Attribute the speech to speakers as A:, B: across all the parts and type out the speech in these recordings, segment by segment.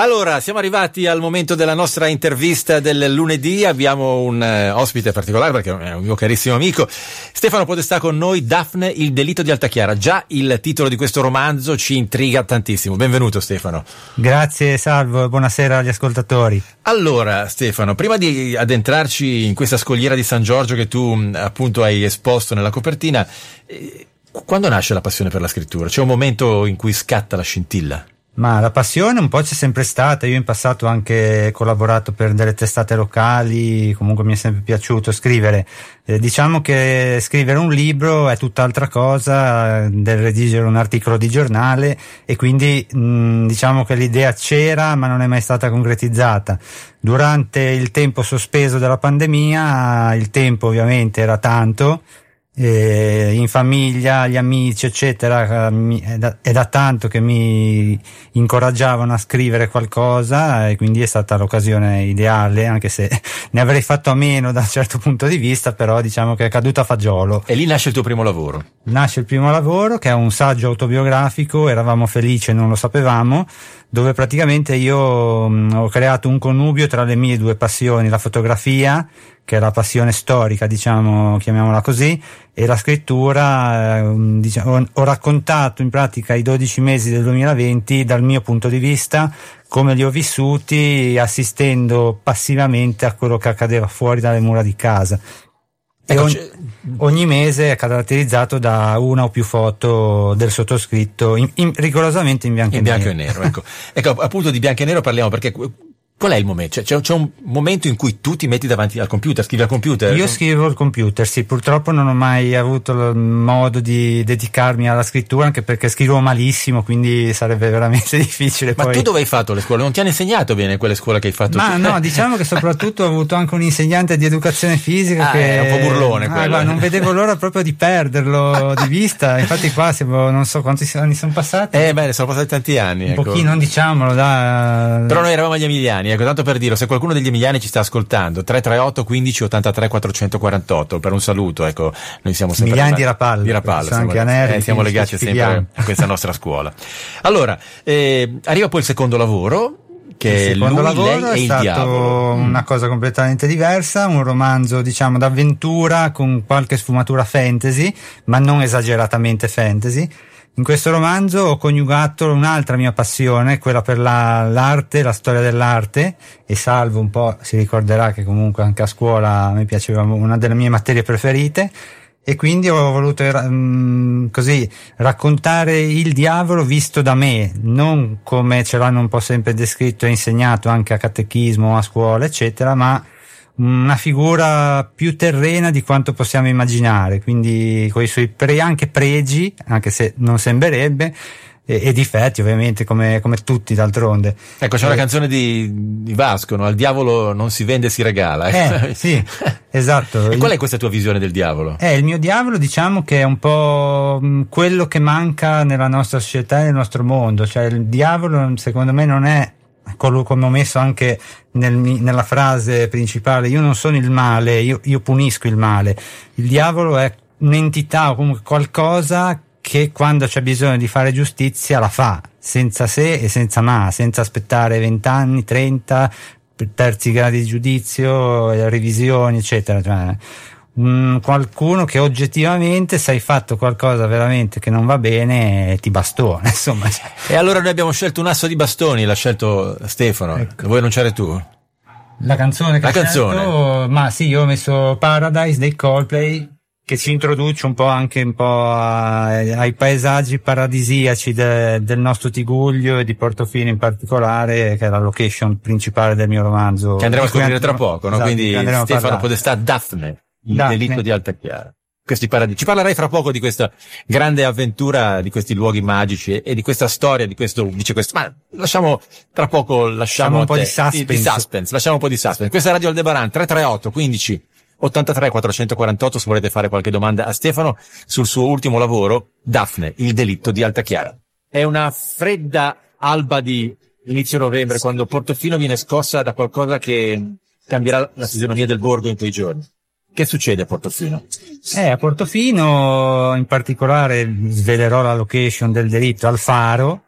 A: Allora, siamo arrivati al momento della nostra intervista del lunedì. Abbiamo un eh, ospite particolare perché è un mio carissimo amico. Stefano Podestà con noi, Daphne, il delitto di Altachiara. Già il titolo di questo romanzo ci intriga tantissimo. Benvenuto Stefano.
B: Grazie, salvo, buonasera agli ascoltatori.
A: Allora, Stefano, prima di addentrarci in questa scogliera di San Giorgio che tu appunto hai esposto nella copertina, eh, quando nasce la passione per la scrittura? C'è un momento in cui scatta la scintilla?
B: Ma la passione un po' c'è sempre stata, io in passato ho anche collaborato per delle testate locali, comunque mi è sempre piaciuto scrivere. Eh, diciamo che scrivere un libro è tutt'altra cosa del redigere un articolo di giornale e quindi mh, diciamo che l'idea c'era ma non è mai stata concretizzata. Durante il tempo sospeso della pandemia, il tempo ovviamente era tanto, eh, in famiglia, gli amici, eccetera, eh, è da, è da, tanto che mi incoraggiavano a scrivere qualcosa e quindi è stata l'occasione ideale, anche se ne avrei fatto a meno da un certo punto di vista, però diciamo che è caduta a fagiolo.
A: E lì nasce il tuo primo lavoro?
B: Nasce il primo lavoro, che è un saggio autobiografico, eravamo felici e non lo sapevamo, dove praticamente io mh, ho creato un connubio tra le mie due passioni, la fotografia che è la passione storica, diciamo, chiamiamola così, e la scrittura, eh, diciamo, ho raccontato in pratica i 12 mesi del 2020 dal mio punto di vista, come li ho vissuti, assistendo passivamente a quello che accadeva fuori dalle mura di casa. E ogni, ogni, mese è caratterizzato da una o più foto del sottoscritto, in, in, rigorosamente in bianco
A: in
B: e
A: bianco
B: nero.
A: E nero ecco. ecco, appunto di bianco e nero parliamo perché Qual è il momento? Cioè, c'è, c'è, un momento in cui tu ti metti davanti al computer, scrivi al computer?
B: Io scrivo al computer, sì, purtroppo non ho mai avuto il modo di dedicarmi alla scrittura, anche perché scrivo malissimo, quindi sarebbe veramente difficile.
A: Ma
B: poi...
A: tu dove hai fatto le scuole? Non ti hanno insegnato bene quelle scuole che hai fatto?
B: Ma tu? no, diciamo che soprattutto ho avuto anche un insegnante di educazione fisica
A: ah,
B: che...
A: è un po' burlone
B: ah, guarda, non vedevo l'ora proprio di perderlo di vista, infatti qua siamo, non so quanti anni sono passati.
A: Eh bene, sono passati tanti anni.
B: Un
A: ecco.
B: pochino, diciamolo, da...
A: Però noi eravamo agli emiliani, ecco, tanto per dirlo, se qualcuno degli emiliani ci sta ascoltando, 338 15 83 448 per un saluto, ecco, noi siamo sempre
B: Emiliani di Rapallo,
A: di Rapallo siamo,
B: anche Anervi,
A: eh, siamo legati sempre a questa nostra scuola. Allora, eh, arriva poi il secondo lavoro, che
B: il secondo
A: lui,
B: lavoro
A: è
B: stato una cosa completamente diversa, un romanzo diciamo d'avventura con qualche sfumatura fantasy, ma non esageratamente fantasy in questo romanzo ho coniugato un'altra mia passione, quella per la, l'arte, la storia dell'arte, e Salvo un po' si ricorderà che comunque anche a scuola me piaceva una delle mie materie preferite, e quindi ho voluto um, così raccontare il diavolo visto da me, non come ce l'hanno un po' sempre descritto e insegnato anche a catechismo, a scuola, eccetera, ma una figura più terrena di quanto possiamo immaginare, quindi con i suoi pre, anche pregi, anche se non sembrerebbe, e, e difetti ovviamente come, come, tutti d'altronde.
A: Ecco c'è una eh, canzone di, di Vasco, no? al diavolo non si vende si regala.
B: Eh, sì, esatto.
A: e qual è questa tua visione del diavolo?
B: Eh, il mio diavolo diciamo che è un po' mm, quello che manca nella nostra società e nel nostro mondo, cioè il diavolo secondo me non è come ho messo anche nel, nella frase principale, io non sono il male, io, io punisco il male. Il diavolo è un'entità o comunque qualcosa che quando c'è bisogno di fare giustizia la fa, senza se e senza ma, senza aspettare 20 anni, 30, terzi gradi di giudizio, revisioni, eccetera. Cioè, Mm, qualcuno che oggettivamente se hai fatto qualcosa veramente che non va bene ti bastona insomma
A: e allora noi abbiamo scelto un asso di bastoni l'ha scelto Stefano ecco. vuoi annunciare tu?
B: la canzone che
A: la canzone
B: scelto, ma sì io ho messo Paradise dei Coldplay che ci introduce un po' anche un po' ai paesaggi paradisiaci de, del nostro Tiguglio e di Portofino in particolare, che è la location principale del mio romanzo.
A: Che andremo a scoprire tra poco, no? Esatto, quindi Stefano Podestà Daphne il Daphne. delitto di Alta Chiara. Questi paradisi. Ci parlerai fra poco di questa grande avventura, di questi luoghi magici e, e di questa storia, di questo, dice questo, ma lasciamo, tra poco lasciamo
B: un po' di suspense.
A: Di, di suspense. Lasciamo un po' di suspense. Questa è Radio Aldebaran, 338 15 83 448 se volete fare qualche domanda a Stefano sul suo ultimo lavoro, Daphne, il delitto di Alta Chiara. È una fredda alba di inizio novembre quando Portofino viene scossa da qualcosa che cambierà la fisionomia del borgo in quei giorni. Che succede a Portofino?
B: Eh, a Portofino in particolare svelerò la location del delitto al faro,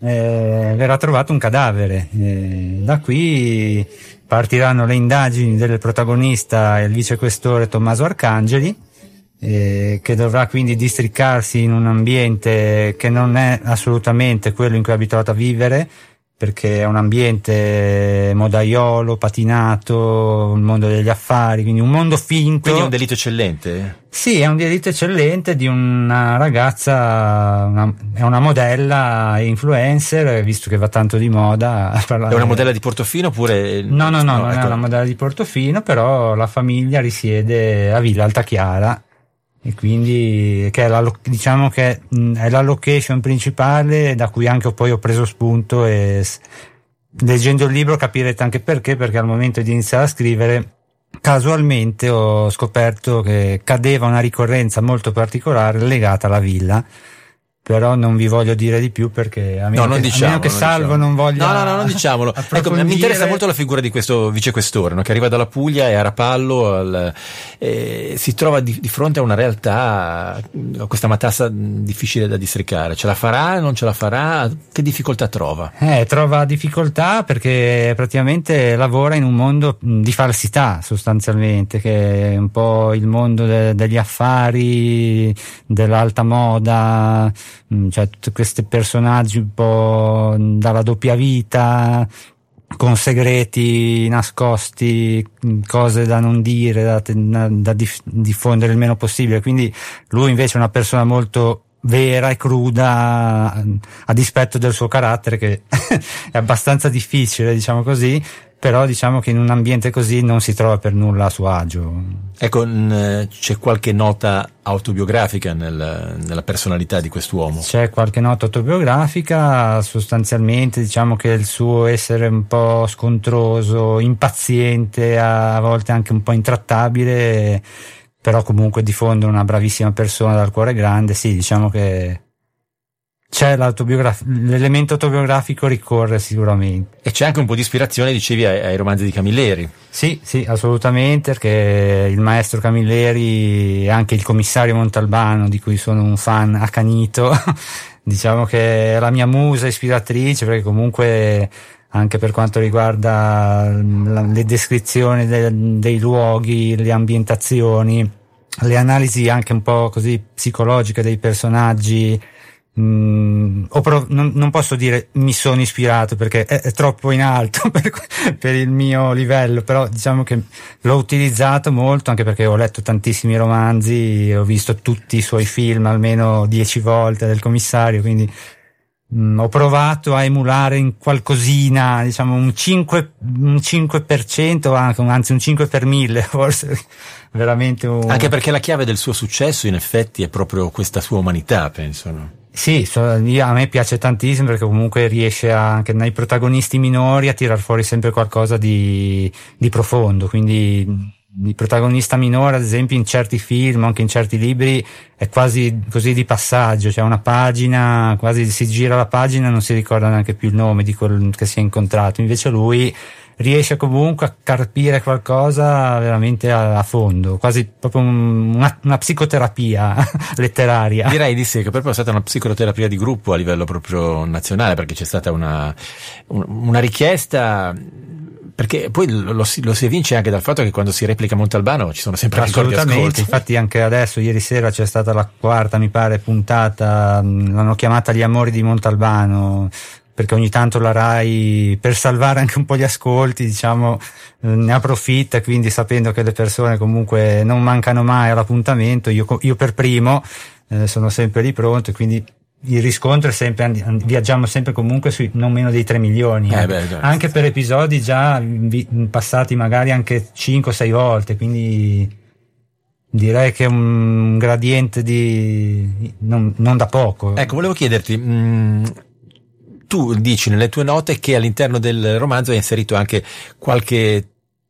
B: eh, verrà trovato un cadavere. Eh, da qui partiranno le indagini del protagonista, il vicequestore Tommaso Arcangeli, eh, che dovrà quindi districarsi in un ambiente che non è assolutamente quello in cui è abituato a vivere, perché è un ambiente modaiolo, patinato, un mondo degli affari, quindi un mondo finto.
A: Quindi è un delitto eccellente?
B: Sì, è un delitto eccellente di una ragazza, una, è una modella influencer, visto che va tanto di moda.
A: È una modella di Portofino oppure...
B: No, no, no, no non ecco. è una modella di Portofino, però la famiglia risiede a Villa Altachiara e quindi che è la, diciamo che è la location principale da cui anche poi ho preso spunto e leggendo il libro capirete anche perché perché al momento di iniziare a scrivere casualmente ho scoperto che cadeva una ricorrenza molto particolare legata alla villa però non vi voglio dire di più perché a meno
A: no,
B: che,
A: diciamo,
B: a meno che Salvo
A: diciamo.
B: non voglia
A: no no no non diciamolo ecco, mi interessa molto la figura di questo vicequestore no? che arriva dalla Puglia e a Rapallo al, eh, si trova di, di, fronte a una realtà a questa matassa difficile da districare ce la farà non ce la farà che difficoltà trova?
B: Eh, trova difficoltà perché praticamente lavora in un mondo di falsità sostanzialmente che è un po' il mondo de, degli affari dell'alta moda cioè tutti questi personaggi un po' dalla doppia vita, con segreti nascosti, mm, cose da non dire, da, da, da diffondere il meno possibile. Quindi lui invece è una persona molto vera e cruda a dispetto del suo carattere che è abbastanza difficile, diciamo così, però diciamo che in un ambiente così non si trova per nulla a suo agio.
A: Ecco, c'è qualche nota autobiografica nel, nella personalità di quest'uomo?
B: C'è qualche nota autobiografica, sostanzialmente diciamo che il suo essere un po' scontroso, impaziente, a volte anche un po' intrattabile, però comunque diffonde una bravissima persona dal cuore grande, sì, diciamo che c'è l'elemento autobiografico ricorre sicuramente.
A: E c'è anche un po' di ispirazione, dicevi, ai, ai, romanzi di Camilleri.
B: Sì, sì, assolutamente, perché il maestro Camilleri e anche il commissario Montalbano, di cui sono un fan accanito, diciamo che è la mia musa ispiratrice, perché comunque anche per quanto riguarda le descrizizioni de, dei luoghi, le ambientazioni, le analisi anche un po' così psicologiche dei personaggi, Mm, prov- non, non, posso dire mi sono ispirato perché è, è troppo in alto per, per, il mio livello, però diciamo che l'ho utilizzato molto anche perché ho letto tantissimi romanzi, ho visto tutti i suoi film almeno dieci volte del commissario, quindi mm, ho provato a emulare in qualcosina, diciamo un 5, un 5% anche, anzi un 5 per 1000 forse veramente un...
A: Anche perché la chiave del suo successo in effetti è proprio questa sua umanità, penso. No?
B: Sì, so, a me piace tantissimo perché comunque riesce a, anche nei protagonisti minori a tirar fuori sempre qualcosa di, di profondo, quindi il protagonista minore, ad esempio, in certi film, anche in certi libri, è quasi così di passaggio, c'è una pagina, quasi si gira la pagina e non si ricorda neanche più il nome di quel che si è incontrato. Invece lui riesce comunque a carpire qualcosa veramente a, a fondo, quasi proprio un, una, una, psicoterapia letteraria.
A: Direi di sì, che proprio è stata una psicoterapia di gruppo a livello proprio nazionale, perché c'è stata una, una richiesta perché poi lo, lo, si, lo, si, evince anche dal fatto che quando si replica Montalbano ci sono sempre ricordi
B: ascolti. infatti anche adesso ieri sera c'è stata la quarta mi pare puntata l'hanno chiamata Gli amori di Montalbano perché ogni tanto la RAI per salvare anche un po' gli ascolti diciamo eh, ne approfitta quindi sapendo che le persone comunque non mancano mai all'appuntamento io, io per primo eh, sono sempre lì pronto quindi il riscontro è sempre viaggiamo sempre comunque sui non meno dei 3 milioni eh beh, anche per episodi già passati magari anche 5-6 volte quindi direi che è un gradiente di non, non da poco.
A: Ecco volevo chiederti mh, mm, tu dici nelle tue note che all'interno del romanzo hai inserito anche qualche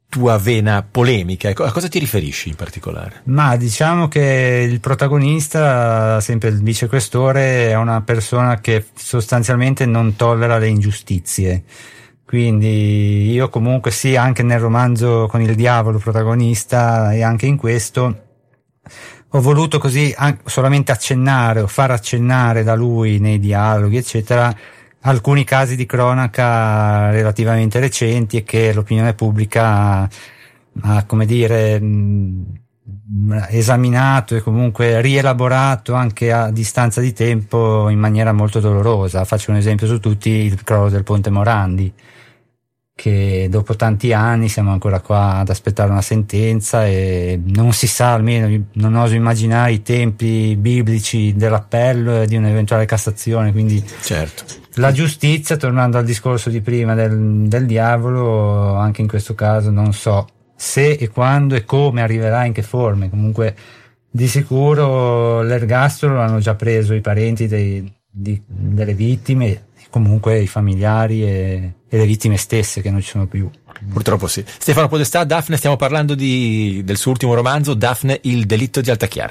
A: tua vena polemica. A cosa ti riferisci in particolare?
B: Ma diciamo che il protagonista, sempre il vicequestore, è una persona che sostanzialmente non tollera le ingiustizie. Quindi io comunque sì, anche nel romanzo con il diavolo protagonista e anche in questo ho voluto così solamente accennare o far accennare da lui nei dialoghi, eccetera, alcuni casi di cronaca relativamente recenti e che l'opinione pubblica ha, come dire, esaminato e comunque rielaborato anche a distanza di tempo in maniera molto dolorosa. Faccio un esempio su tutti, il crollo del ponte Morandi che dopo tanti anni siamo ancora qua ad aspettare una sentenza e non si sa, almeno non oso immaginare i tempi biblici dell'appello e di un'eventuale Cassazione, quindi
A: certo.
B: La giustizia, tornando al discorso di prima del, del diavolo, anche in questo caso non so se e quando e come arriverà, in che forme, comunque di sicuro l'ergastolo l'hanno già preso i parenti dei, di, delle vittime comunque i familiari e, e, le vittime stesse che non ci sono più.
A: Purtroppo sì. Stefano Podestà, Daphne, stiamo parlando di, del suo ultimo romanzo, Daphne, il delitto di Alta Chiara.